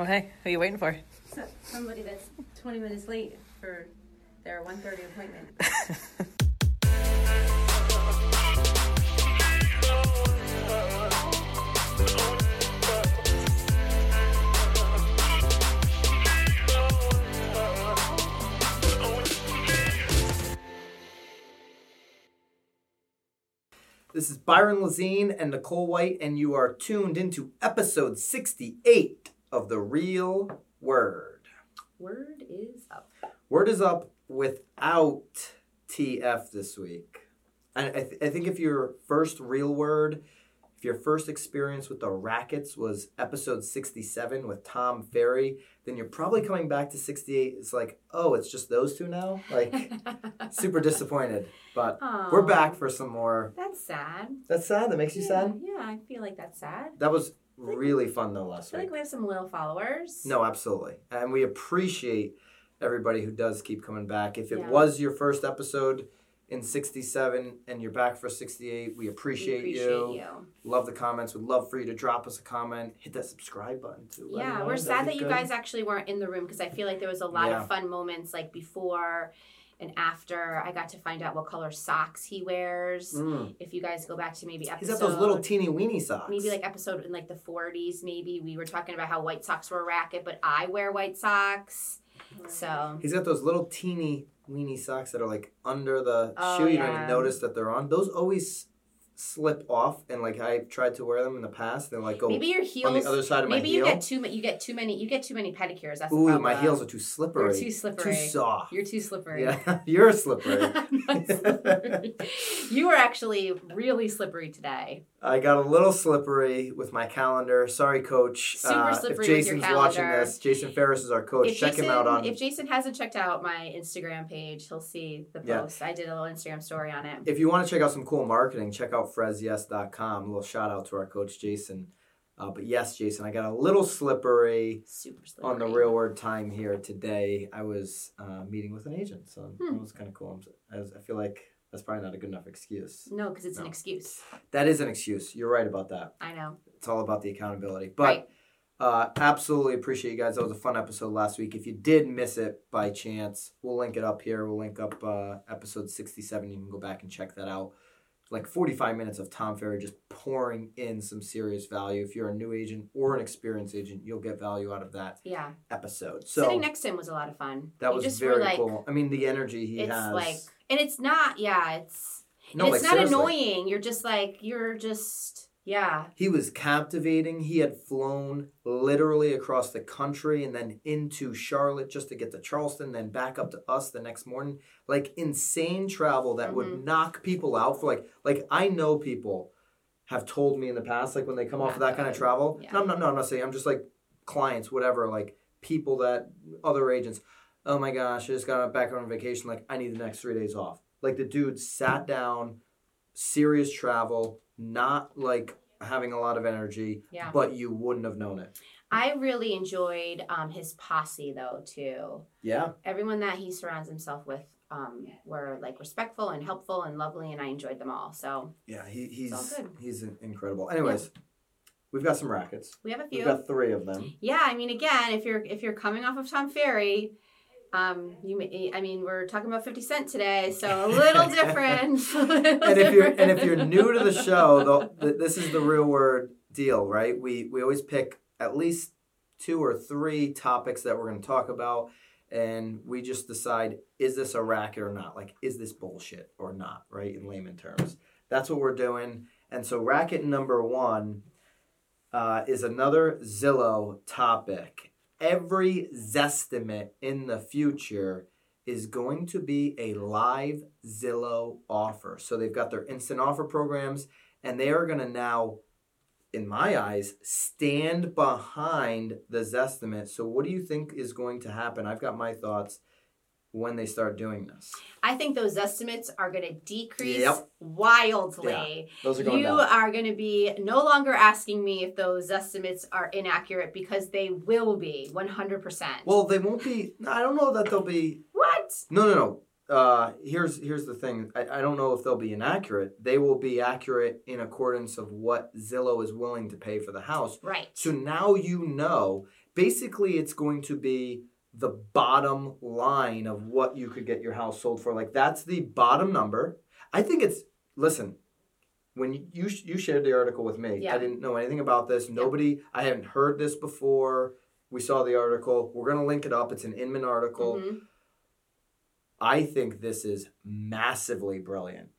Oh, hey, who are you waiting for? So- Somebody that's 20 minutes late for their 1.30 appointment. This is Byron Lazine and Nicole White, and you are tuned into episode 68 of The Real Word. Word is up. Word is up without TF this week. And I, th- I think if your first real word, if your first experience with the rackets was episode 67 with Tom Ferry, then you're probably coming back to 68. It's like, oh, it's just those two now? Like, super disappointed. But we're back for some more. That's sad. That's sad. That makes you yeah, sad? Yeah, I feel like that's sad. That was really fun though last I feel week. like we have some little followers. No, absolutely. And we appreciate everybody who does keep coming back. If it Yeah. was your first episode in 67 and you're back for 68, we We appreciate, appreciate you. you. Love the comments. We'd love for you to drop us a comment. Hit that subscribe button too. Let me Yeah, know. we're That'd sad be that you good. guys actually weren't in the room because I feel like there was a lot Yeah. of fun moments like before and after. I got to find out what color socks he wears. Mm. If you guys go back to maybe episode, he's got those little teeny weeny socks. maybe like episode in like the 40s maybe we were talking about how white socks were a racket but i wear white socks so He's got those little teeny weeny socks that are like under the Oh, shoe. You don't even notice that they're on. Those always slip off, and like I've tried to wear them in the past. They're like go maybe your on the other side of my heel. maybe you get too many you get too many you get too many pedicures that's Ooh, my heels are too slippery. you're too slippery Too soft. you're too slippery Yeah, you're slippery. Slippery. you were actually really slippery today I got a little slippery with my calendar. Sorry, coach. Super Uh, slippery if Jason's watching this, Jason Ferris is our coach. if Check Jason, him out on. if Jason hasn't checked out my Instagram page, he'll see the Yeah. post. I did a little Instagram story on it. if you want to check out some cool marketing, check out fresyes.com. A little shout out to our coach Jason. Uh, but yes, Jason, I got a little slippery Super slippery. on the real word time here today. I was uh, meeting with an agent, so Hmm. that was kind of cool. I, was- I feel like that's probably not a good enough excuse. No, because it's an excuse. That is an excuse. You're right about that. I know. It's all about the accountability. But right. Uh, absolutely appreciate you guys. That was a fun episode last week. If you did miss it by chance, we'll link it up here. We'll link up uh, episode 67. You can go back and check that out. Like 45 minutes of Tom Ferry just pouring in some serious value. If you're a new agent or an experienced agent, you'll get value out of that Yeah. episode. So Sitting next to him was a lot of fun. that You was just very like, cool. I mean, the energy he it's has. like, and it's not. Yeah, it's. no, it's like, not seriously. annoying. You're just like you're just yeah. He was captivating. He had flown literally across the country and then into Charlotte just to get to Charleston, then back up to us the next morning. Like insane travel that would Mhm. knock people out for like like I know people have told me in the past, like when they come off of that kind of travel. Yeah. I'm not no, I'm not saying I'm just like clients, whatever, like people that other agents, oh my gosh, I just got back on vacation, like I need the next three days off. Like the dude sat down, serious travel, not like having a lot of energy, Yeah. but you wouldn't have known it. I really enjoyed um, his posse though too. Yeah. Everyone that he surrounds himself with um, were like respectful and helpful and lovely, and I enjoyed them all. So Yeah, he, he's he's incredible. Anyways, we've got some rackets. we have a few. We've got three of them. Yeah, I mean, again, if you're if you're coming off of Tom Ferry, um, you may, I mean, we're talking about Fifty Cent today, so a little different. and if you're and if you're new to the show, the, th- this is the real word deal, right? We we always pick at least two or three topics that we're going to talk about, and we just decide is this a racket or not? Like, is this bullshit or not? Right? In layman terms, that's what we're doing. And so, racket number one uh, is another Zillow topic. Every Zestimate in the future is going to be a live Zillow offer. So they've got their instant offer programs, and they are going to now, in my eyes, stand behind the Zestimate. So what do you think is going to happen? I've got my thoughts when they start doing this. I think those Zestimates are going to decrease Yep. wildly. Those are going You down. are going to be no longer asking me if those estimates are inaccurate because they will be 100%. Well, they won't be. I don't know that they'll be. what? No, no, no. Uh, here's here's the thing. I, I don't know if they'll be inaccurate. They will be accurate in accordance of what Zillow is willing to pay for the house. Right. So now you know basically it's going to be the bottom line of what you could get your house sold for. Like that's the bottom number. I think it's listen. When you you, you shared the article with me, Yeah. I didn't know anything about this. Nobody, I hadn't heard this before. We saw the article. We're gonna link it up. It's an Inman article. Mhm. I think this is massively brilliant.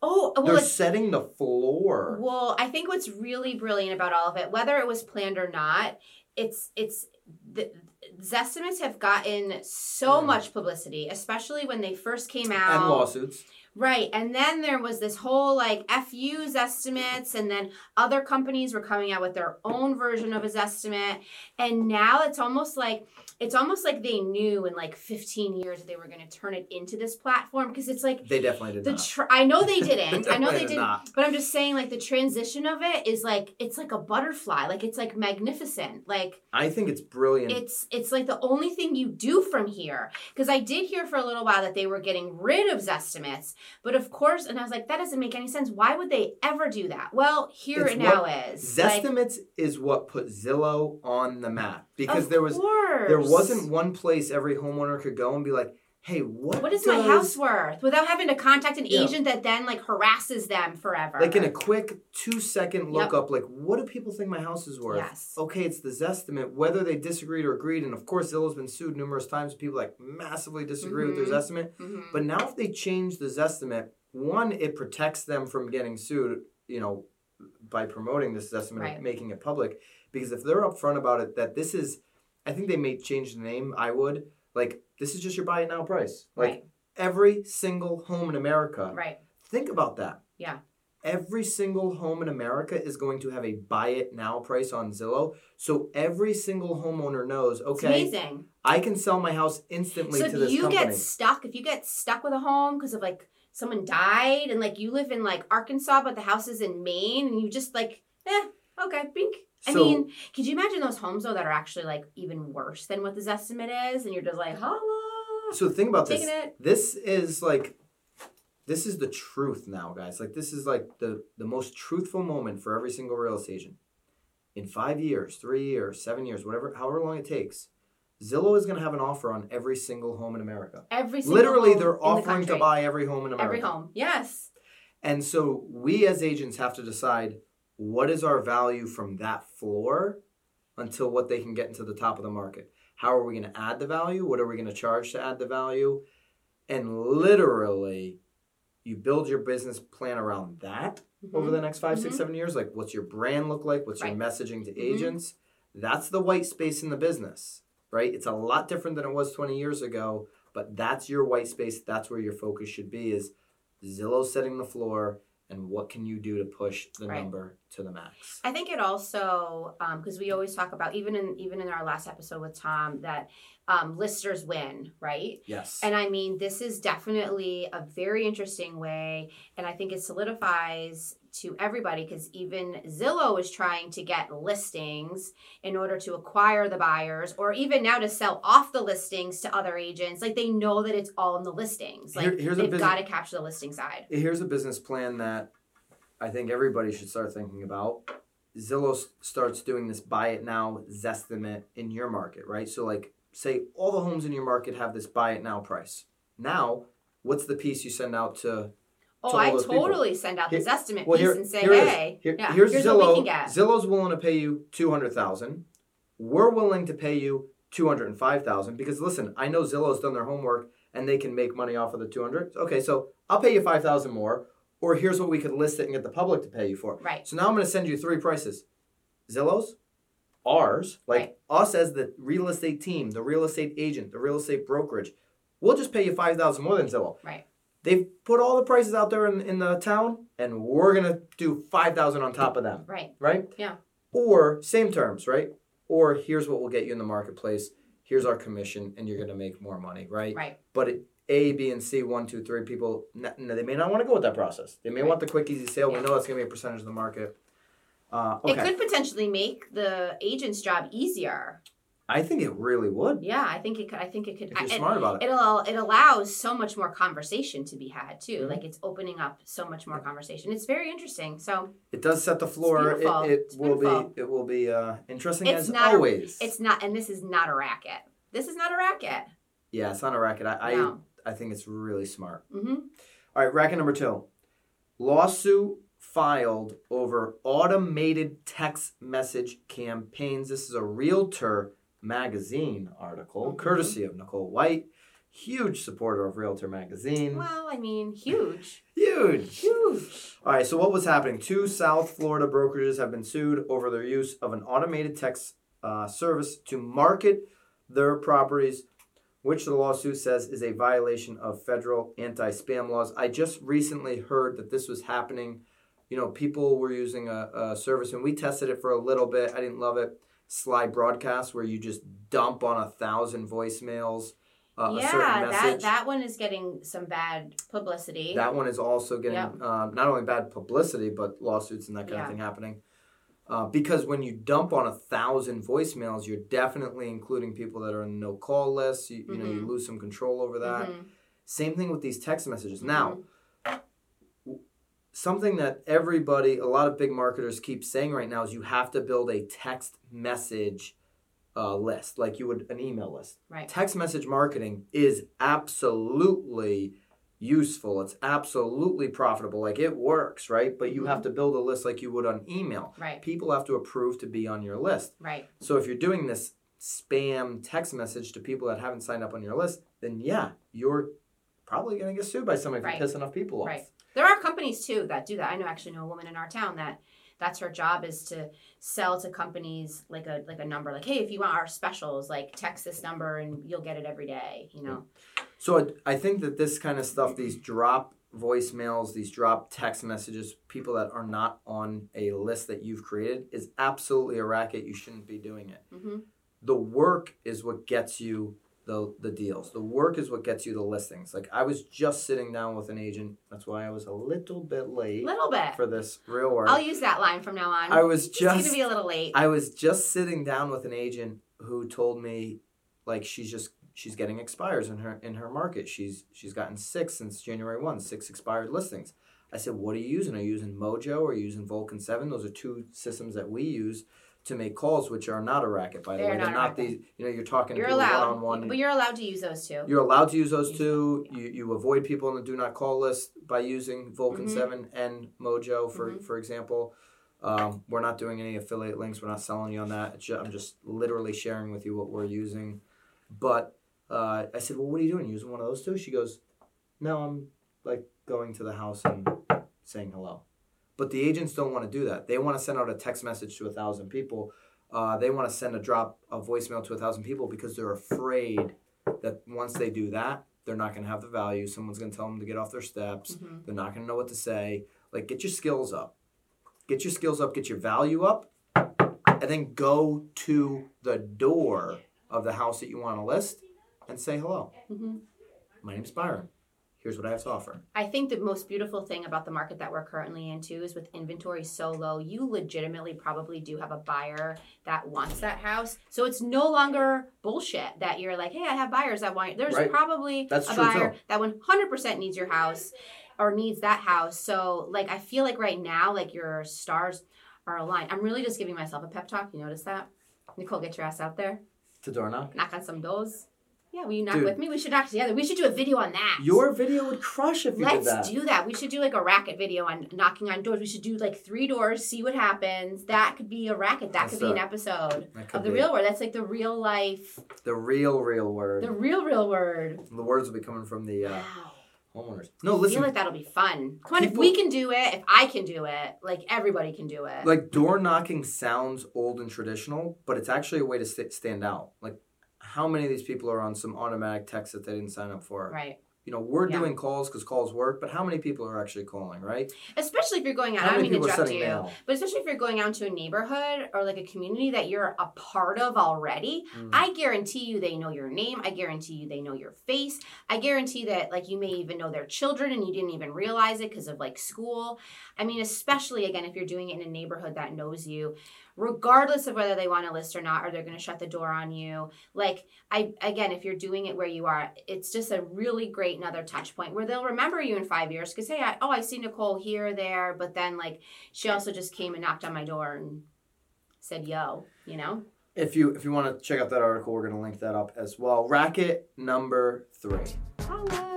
Oh, well, They're setting the floor. Well, I think what's really brilliant about all of it, whether it was planned or not, it's it's the Zestimates have gotten so Mm. much publicity, especially when they first came out. and lawsuits. Right. And then there was this whole like FU's estimates, and then other companies were coming out with their own version of his estimate. And now it's almost like it's almost like they knew in like 15 years that they were going to turn it into this platform because it's like They definitely did the not. tr- I know they didn't. I know they did didn't. not. But I'm just saying like the transition of it is like it's like a butterfly. Like it's like magnificent. Like I think it's brilliant. it's it's like the only thing you do from here because i did hear for a little while that they were getting rid of zestimates but of course and i was like that doesn't make any sense. Why would they ever do that? Well here It's it now is. Like, Zestimates is what put Zillow on the map because there was course. there wasn't one place every homeowner could go and be like, "Hey, what, what is does, my house worth without having to contact an Yeah. agent that then like harasses them forever Like in a quick two second Yep. look up, like what do people think my house is worth? yes Okay, it's the Zestimate, whether they disagreed or agreed, and of course Zillow's been sued numerous times. People like massively disagree with their Zestimate. Mhm. But now if they change the Zestimate, one, it protects them from getting sued, you know, by promoting this estimate Right. and making it public. Because if they're upfront about it, that this is, I think they may change the name. I would like this is just your buy it now price. Like right every single home in America. right Think about that. Yeah. Every single home in America is going to have a buy it now price on Zillow. So every single homeowner knows, okay, amazing I can sell my house instantly so to if this you company. get stuck if you get stuck with a home because of like someone died and like you live in like arkansas but the house is in maine and you just like eh okay bink I mean, could you imagine those homes though that are actually like even worse than what this estimate is, and you're just like, holla, So think about this. it. This is like this is the truth now, guys. Like this is like the the most truthful moment for every single real estate agent. In five years, three years, seven years, whatever, however long it takes, Zillow is going to have an offer on every single home in America. Every single Literally, they're in the offering to buy every home in America. every home. Yes, And so we as agents have to decide what is our value from that floor until what they can get into the top of the market. How are we going to add the value? What are we going to charge to add the value? And literally, you build your business plan around that over Mhm. the next five, six, Mhm. seven years. Like, what's your brand look like? What's your messaging to Mhm. agents? That's the white space in the business, right? It's a lot different than it was 20 years ago, but that's your white space. That's where your focus should be is Zillow setting the floor and what can you do to push the Right. number to the max. I think it also because we always talk about even in even in our last episode with Tom that um, listers win, right? Yes. And I mean, this is definitely a very interesting way, and I think it solidifies to everybody because even Zillow is trying to get listings in order to acquire the buyers, or even now to sell off the listings to other agents. Like they know that it's all in the listings. Like Here- they've got to capture the listing side. Here's a business plan that I think everybody should start thinking about. Zillow s- starts doing this buy it now Zestimate in your market, right? So, like, say all the homes in your market have this buy it now price. Now, what's the piece you send out to? Oh, all I those people. totally send out this Here- estimate Well, piece here, and say, here hey, Here- yeah, here's, here's Zillow. what we can get. Zillow's willing to pay you two hundred thousand. We're willing to pay you two hundred and five thousand because listen, I know Zillow's done their homework and they can make money off of the two hundred. Okay, so I'll pay you five thousand more. Or here's what we could list it and get the public to pay you for. Right. So now I'm going to send you three prices: Zillow's, ours, like Right. us as the real estate team, the real estate agent, the real estate brokerage. We'll just pay you five thousand more than Zillow. Right. They've put all the prices out there in, in the town, and we're gonna do five thousand on top of them, Right. right? Yeah. Or same terms, right? Or here's what we'll get you in the marketplace. Here's our commission, and you're gonna make more money, right? Right. But it, A, B, and C, one, two, three, people, n- n- they may not want to go with that process. They may Right. want the quick, easy sale. Yeah. We know that's gonna be a percentage of the market. Uh, okay, It could potentially make the agent's job easier. I think it really would. Yeah, I think it could. I think it could. If you're I- smart about it. It'll it allows so much more conversation to be had too. Mhm. Like it's opening up so much more conversation. It's very interesting. So It does set the floor. It, it will be. It will be uh, interesting It's as not a- always. it's not, and this is not a racket. This is not a racket. yeah, it's not a racket. I, no. I I think it's really smart. Mm-hmm. All right, racket number two. Lawsuit filed over automated text message campaigns. This is a Realtor magazine article, Mhm. courtesy of Nicole White. Huge supporter of Realtor magazine. Well, I mean, huge, Huge. huge. All right, so what was happening? Two South Florida brokerages have been sued over their use of an automated text uh, service to market their properties, which the lawsuit says is a violation of federal anti spam laws. I just recently heard that this was happening. You know, people were using a, a service, and we tested it for a little bit. I didn't love it. Slybroadcast, where you just dump on a thousand voicemails uh, a certain yeah, that that one is getting some bad publicity. That one is also getting Yeah. um, not only bad publicity, but lawsuits and that kind Yeah. of thing happening. Uh, because when you dump on a thousand voicemails, you're definitely including people that are in no call list. You, you know, you Mhm. lose some control over that. Mhm. Same thing with these text messages. Mhm. Now, something that everybody, a lot of big marketers keep saying right now is you have to build a text message uh, list, like you would an email list right. text message marketing is absolutely useful. It's absolutely profitable. Like it works, right? But you Mhm. have to build a list like you would on email. Right. People have to approve to be on your list. Right. So if you're doing this spam text message to people that haven't signed up on your list, then yeah, you're probably going to get sued by somebody if Right. you piss enough people off. Right. There are companies too that do that. I know actually know a woman in our town that that's her job is to sell to companies like a like a number like hey if you want our specials like text this number and you'll get it every day you know So I- think that this kind of stuff, these drop voicemails, these drop text messages, people that are not on a list that you've created, is absolutely a racket. You shouldn't be doing it. hmm The work is what gets you the the deals. The work is what gets you the listings. Like I was just sitting down with an agent. That's why I was a little bit late little bit for this real work. I'll use that line from now on I was just gonna be a little late I was just sitting down with an agent who told me like she's just she's getting expires in her in her market. She's she's gotten six since January one, six expired listings. I said, "What are you using? Are you using Mojo or are you using Vulcan Seven? Those are two systems that we use to make calls, which are not a racket, by the They way. are They're not not these. You know, you're talking you're to one allowed on one. but you're allowed to use those two. You're allowed to use those two. them, You you avoid people on the do not call list by using Vulcan Mhm. Seven and Mojo, for Mhm. for example. Um, we're not doing any affiliate links. We're not selling you on that. It's ju- I'm just literally sharing with you what we're using. But uh, I said, well, what are you doing? Using one of those two? She goes, no, I'm like going to the house and saying hello. But the agents don't want to do that. They want to send out a text message to a thousand people. Uh, they want to send a drop a voicemail to a thousand people because they're afraid that once they do that, they're not going to have the value. Someone's going to tell them to get off their steps. Mhm. They're not going to know what to say. Like, get your skills up. Get your skills up. Get your value up. And then go to the door of the house that you want to list and say hello. Mhm. My name's Byron. Here's what I have to offer. I think the most beautiful thing about the market that we're currently in too is with inventory so low, you legitimately probably do have a buyer that wants that house. So it's no longer bullshit that you're like, hey, I have buyers that want. There's Right. probably That's a buyer too. that 100% needs your house or needs that house. So like, I feel like right now, like your stars are aligned. I'm really just giving myself a pep talk. You notice that? Nicole, get your ass out there. To door knock. Knock on some doors. Yeah, will you knock Dude. with me? We should knock together. We should do a video on that. Your video would crush if you Let's did that. do that. We should do like a racket video on knocking on doors. We should do like three doors, see what happens. That could be a racket. That That's could be an episode of the be real word. That's like the real life, the real, real word. the real, real word. The words will be coming from the uh, Wow. homeowners. No, listen. I feel like that'll be fun. Come on, if we can do it, if I can do it, like everybody can do it. like door knocking sounds old and traditional, but it's actually a way to st- stand out. Like, how many of these people are on some automatic text that they didn't sign up for? right. you know, we're Yeah. doing calls because calls work, but how many people are actually calling, right? especially if you're going out. How I don't mean to interrupt you, mail? but especially if you're going out to a neighborhood or like a community that you're a part of already. Mm. I guarantee you they know your name. I guarantee you they know your face. I guarantee that like you may even know their children and you didn't even realize it because of like school. I mean, especially again if you're doing it in a neighborhood that knows you, regardless of whether they want to list or not, or they're going to shut the door on you. Like I again, if you're doing it where you are, it's just a really great another touch point where they'll remember you in five years because hey, I, oh I see Nicole here or there, but then like she also just came and knocked on my door and said yo, you know. If you if you want to check out that article, we're gonna link that up as well. Racket number three. Holla.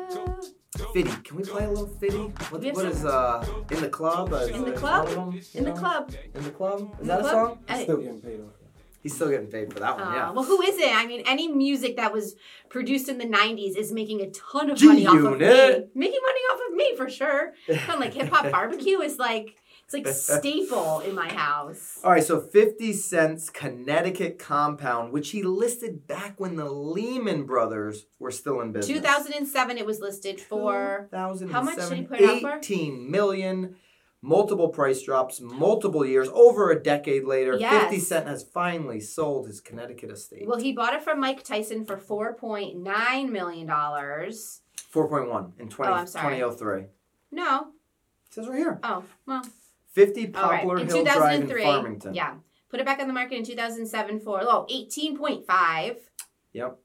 Fitty. Can we play a little Fitty? What, We have what some- is uh in the club? Uh, In the club? one of them, In the club. In the club. Is In that the a club? song? I- Still getting paid off. He's still getting paid for that one. Uh, yeah. Well, who is it? I mean, any music that was produced in the '90s is making a ton of G money off of me. Making money off of me for sure. Kind of like hip hop barbecue is like it's like staple in my house. All right, so 50 Cent's Connecticut compound, which he listed back when the Lehman Brothers were still in business. 2007, it was listed for. How much did he put it up for? 18 million, multiple price drops, multiple years, over a decade later. Yes. 50 Cent has finally sold his Connecticut estate. Well, he bought it from Mike Tyson for 4.9 million dollars. 4.1 in 20, Oh, I'm sorry. 2003. It No. says right here. Oh, well. 50 All right. Poplar In Hill Drive in 2003. Farmington. Yeah. Put it back on the market in 2007 for oh, 18.5. Yep.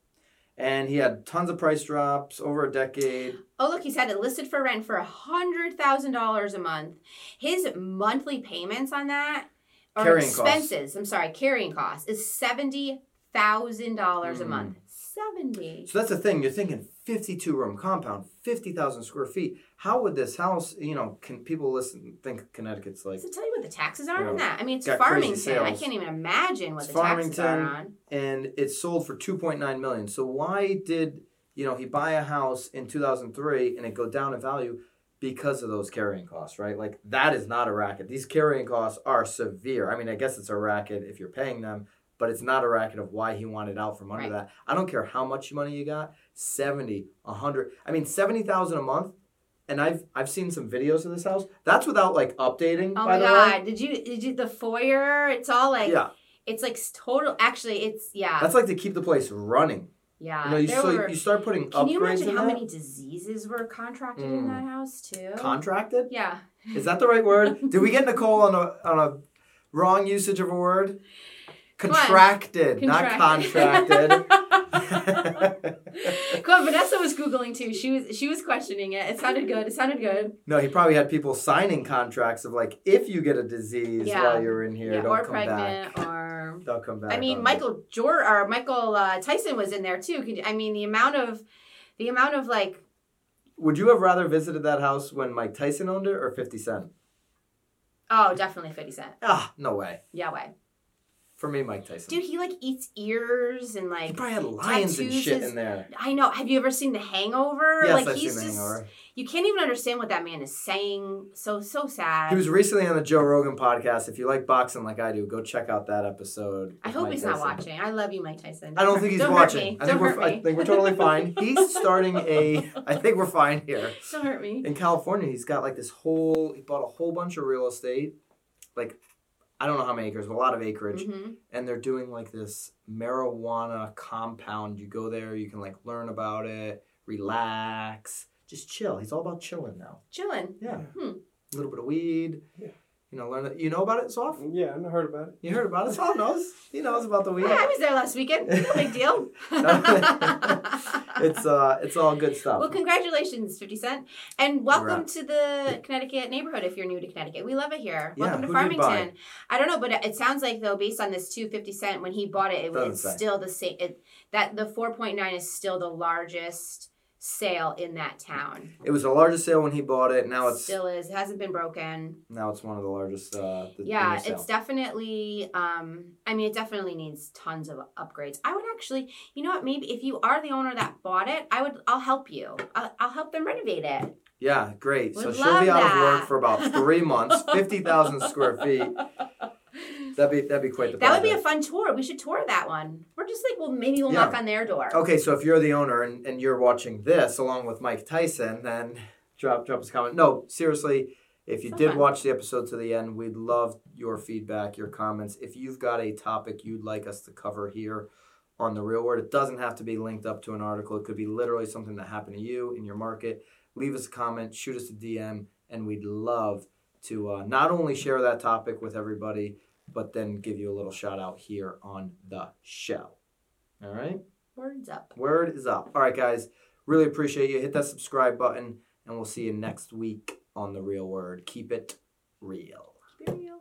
And he had tons of price drops over a decade. Oh, look, he's had it listed for rent for a $100,000 a month. His monthly payments on that or Carrying costs. expenses, I'm sorry, carrying costs is $70,000 a Mm. month. 70. So that's the thing. You're thinking 52 room compound, 50,000 square feet. How would this house, you know, can people listen, think Connecticut's like, Does it tell you what the taxes are Yeah. on that? I mean, it's Farmington. I can't even imagine what It's the taxes are Farmington. on. and it sold for 2.9 million. So why did, you know, he buy a house in 2003 and it go down in value? Because of those carrying costs, right? Like that is not a racket. These carrying costs are severe. I mean, I guess it's a racket if you're paying them, but it's not a racket of why he wanted out from under Right. that. I don't care how much money you got, 70, 100. I mean, 70,000 a month. And I've I've seen some videos of this house. That's without like updating. Oh by my god! Did you did you the foyer? It's all like yeah, it's like total. Actually, it's yeah, that's like to keep the place running. yeah. You know, you, so were- you start putting Can you imagine in how there. many diseases were contracted in Mm. that house too? Contracted? yeah. Is that the right word? Did we get Nicole on a on a wrong usage of a word? On. Contracted, not contracted. Come on, Vanessa was googling too. She was she was questioning it. It sounded good. It sounded good. no, he probably had people signing contracts of like, if you get a disease Yeah. while you're in here, yeah, don't or come pregnant back. or. Don't come back. I mean, Michael Jor or Michael uh, Tyson was in there too. Could I mean, the amount of, the amount of like. Would you have rather visited that house when Mike Tyson owned it or 50 Cent? oh, definitely Fifty Cent. Ah, no way. Yeah, way. For me, Mike Tyson. Dude, he like eats ears and like. he probably had lions and shit his- in there. I know. Have you ever seen The Hangover? Yes, like I've he's seen The just, Hangover. You can't even understand what that man is saying. So so sad. He was recently on the Joe Rogan podcast. If you like boxing like I do, go check out that episode. I hope Mike he's not watching. I love you, Mike Tyson. I don't think he's don't watching. Hurt me. I don't think hurt we're I think we're totally fine. He's starting a I think we're fine here. don't hurt me. In California, he's got like this whole he bought a whole bunch of real estate. Like I don't know how many acres, but a lot of acreage. hmm And they're doing like this marijuana compound. You go there, you can like learn about it, relax, just chill. He's all about chilling now. Chilling. Yeah. Hmm. A little bit of weed. Yeah. You know, learn it. You know about it, Soft? Yeah, I heard about it. You heard about it? Soft knows. He knows about the weed. Yeah, I was there last weekend. No big deal. it's uh it's all good stuff. Well, congratulations, 50 Cent. And welcome Congrats. to the Connecticut neighborhood if you're new to Connecticut. We love it here. Yeah, welcome to who did you buy? Farmington. I don't know, but it, it sounds like, though, based on this 250 Cent, when he bought it, it Doesn't it's say. still the same. It, that The 4.9 is still the largest sale in that town. It was the largest sale when he bought it. Now it's still is. It hasn't been broken. now it's one of the largest. Uh, the, Yeah, new sale. it's definitely. Um, I mean, it definitely needs tons of upgrades. I would actually, you know what? Maybe if you are the owner that bought it, I would. I'll help you. I'll, I'll help them renovate it. yeah, great. so Would she'll be out of work for about three months. Fifty thousand square feet. That'd be that'd be quite the. That would be a fun tour. We should tour that one. We're just like, well, maybe we'll Yeah. knock on their door. Okay, so if you're the owner and, and you're watching this along with Mike Tyson, then drop drop us a comment. No, seriously, if you So did fun. watch the episode to the end, we'd love your feedback, your comments. If you've got a topic you'd like us to cover here on the real word, it doesn't have to be linked up to an article. It could be literally something that happened to you in your market. Leave us a comment, shoot us a DM, and we'd love to uh, not only share that topic with everybody, but then give you a little shout out here on the show. All right? Words up. Word is up. All right, guys. Really appreciate you. Hit that subscribe button, and we'll see you next week on The Real Word. Keep it real. Keep it real.